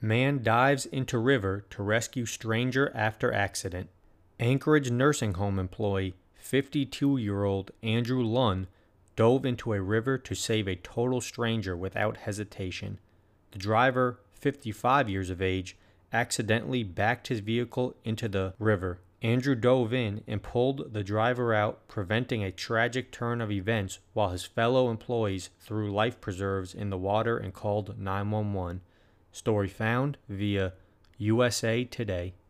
Man dives into river to rescue stranger after accident. Anchorage nursing home employee 52 year old Andrew Lunn dove into a river to save a total stranger without hesitation. The driver, 55 years of age, accidentally backed his vehicle into the river. Andrew dove in and pulled the driver out, preventing a tragic turn of events while his fellow employees threw life preserves in the water and called 911. Story found via USA Today.